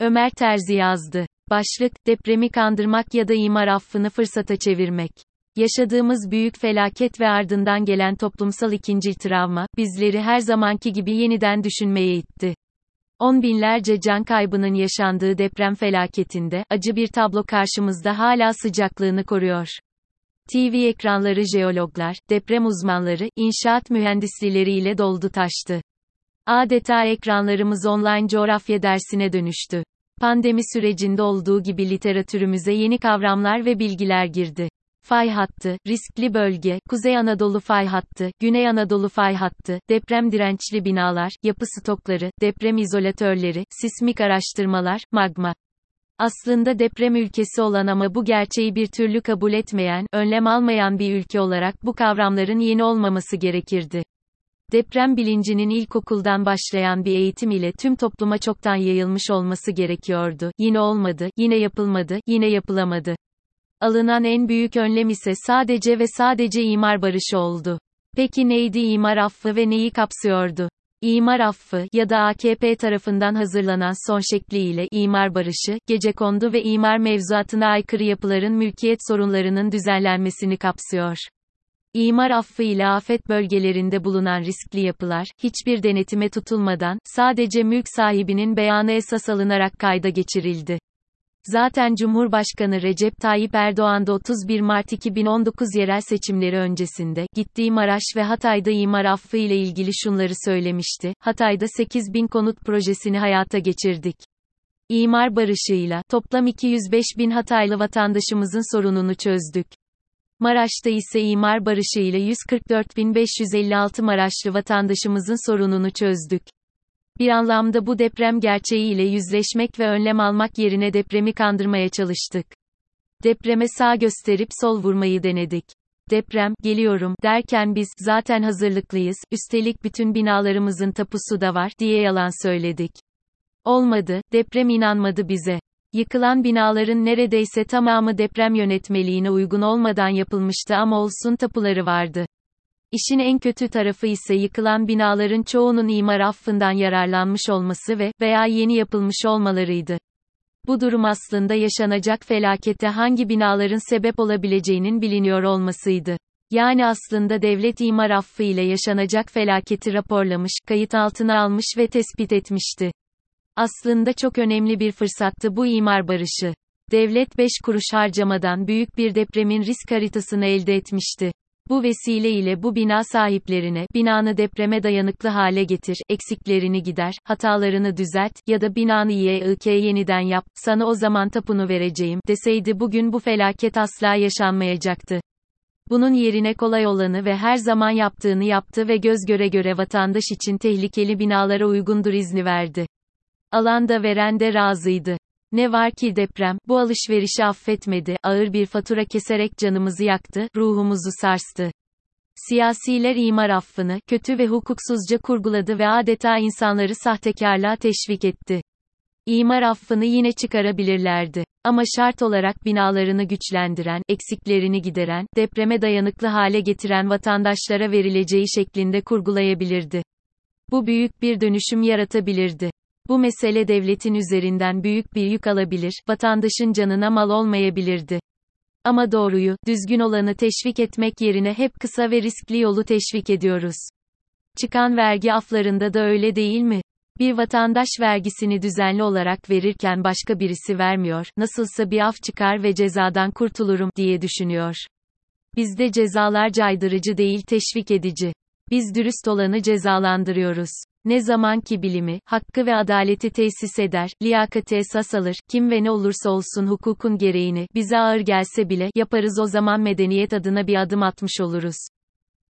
Ömer Terzi yazdı. Başlık, depremi kandırmak ya da imar affını fırsata çevirmek. Yaşadığımız büyük felaket ve ardından gelen toplumsal ikinci travma, bizleri her zamanki gibi yeniden düşünmeye itti. On binlerce can kaybının yaşandığı deprem felaketinde, acı bir tablo karşımızda hala sıcaklığını koruyor. TV ekranları jeologlar, deprem uzmanları, inşaat mühendisleriyle doldu taştı. Adeta ekranlarımız online coğrafya dersine dönüştü. Pandemi sürecinde olduğu gibi literatürümüze yeni kavramlar ve bilgiler girdi. Fay hattı, riskli bölge, Kuzey Anadolu fay hattı, Güney Anadolu fay hattı, deprem dirençli binalar, yapı stokları, deprem izolatörleri, sismik araştırmalar, magma. Aslında deprem ülkesi olan ama bu gerçeği bir türlü kabul etmeyen, önlem almayan bir ülke olarak bu kavramların yeni olmaması gerekirdi. Deprem bilincinin ilkokuldan başlayan bir eğitim ile tüm topluma çoktan yayılmış olması gerekiyordu. Yine olmadı, yine yapılmadı, yine yapılamadı. Alınan en büyük önlem ise sadece ve sadece imar barışı oldu. Peki neydi imar affı ve neyi kapsıyordu? İmar affı ya da AKP tarafından hazırlanan son şekliyle imar barışı, gecekondu ve imar mevzuatına aykırı yapıların mülkiyet sorunlarının düzenlenmesini kapsıyor. İmar affı ile afet bölgelerinde bulunan riskli yapılar, hiçbir denetime tutulmadan, sadece mülk sahibinin beyanı esas alınarak kayda geçirildi. Zaten Cumhurbaşkanı Recep Tayyip Erdoğan da 31 Mart 2019 yerel seçimleri öncesinde, gittiği Maraş ve Hatay'da imar affı ile ilgili şunları söylemişti, Hatay'da 8 bin konut projesini hayata geçirdik. İmar barışıyla, toplam 205 bin Hataylı vatandaşımızın sorununu çözdük. Maraş'ta ise imar barışı ile 144.556 Maraşlı vatandaşımızın sorununu çözdük. Bir anlamda bu deprem gerçeğiyle yüzleşmek ve önlem almak yerine depremi kandırmaya çalıştık. Depreme sağ gösterip sol vurmayı denedik. Deprem, geliyorum, derken biz, zaten hazırlıklıyız, üstelik bütün binalarımızın tapusu da var, diye yalan söyledik. Olmadı, deprem inanmadı bize. Yıkılan binaların neredeyse tamamı deprem yönetmeliğine uygun olmadan yapılmıştı ama olsun tapuları vardı. İşin en kötü tarafı ise yıkılan binaların çoğunun imar affından yararlanmış olması ve veya yeni yapılmış olmalarıydı. Bu durum aslında yaşanacak felakete hangi binaların sebep olabileceğinin biliniyor olmasıydı. Yani aslında devlet imar affı ile yaşanacak felaketi raporlamış, kayıt altına almış ve tespit etmişti. Aslında çok önemli bir fırsattı bu imar barışı. Devlet 5 kuruş harcamadan büyük bir depremin risk haritasını elde etmişti. Bu vesileyle bu bina sahiplerine, binanı depreme dayanıklı hale getir, eksiklerini gider, hatalarını düzelt, ya da binanı YIK yeniden yap, sana o zaman tapunu vereceğim, deseydi bugün bu felaket asla yaşanmayacaktı. Bunun yerine kolay olanı ve her zaman yaptığını yaptı ve göz göre göre vatandaş için tehlikeli binalara uygundur izni verdi. Alan da veren razıydı. Ne var ki deprem, bu alışverişi affetmedi, ağır bir fatura keserek canımızı yaktı, ruhumuzu sarstı. Siyasiler imar affını, kötü ve hukuksuzca kurguladı ve adeta insanları sahtekarlığa teşvik etti. İmar affını yine çıkarabilirlerdi. Ama şart olarak binalarını güçlendiren, eksiklerini gideren, depreme dayanıklı hale getiren vatandaşlara verileceği şeklinde kurgulayabilirdi. Bu büyük bir dönüşüm yaratabilirdi. Bu mesele devletin üzerinden büyük bir yük alabilir, vatandaşın canına mal olmayabilirdi. Ama doğruyu, düzgün olanı teşvik etmek yerine hep kısa ve riskli yolu teşvik ediyoruz. Çıkan vergi aflarında da öyle değil mi? Bir vatandaş vergisini düzenli olarak verirken başka birisi vermiyor, nasılsa bir af çıkar ve cezadan kurtulurum diye düşünüyor. Bizde cezalar caydırıcı değil teşvik edici. Biz dürüst olanı cezalandırıyoruz. Ne zaman ki bilimi, hakkı ve adaleti tesis eder, liyakati esas alır, kim ve ne olursa olsun hukukun gereğini, bize ağır gelse bile, yaparız o zaman medeniyet adına bir adım atmış oluruz.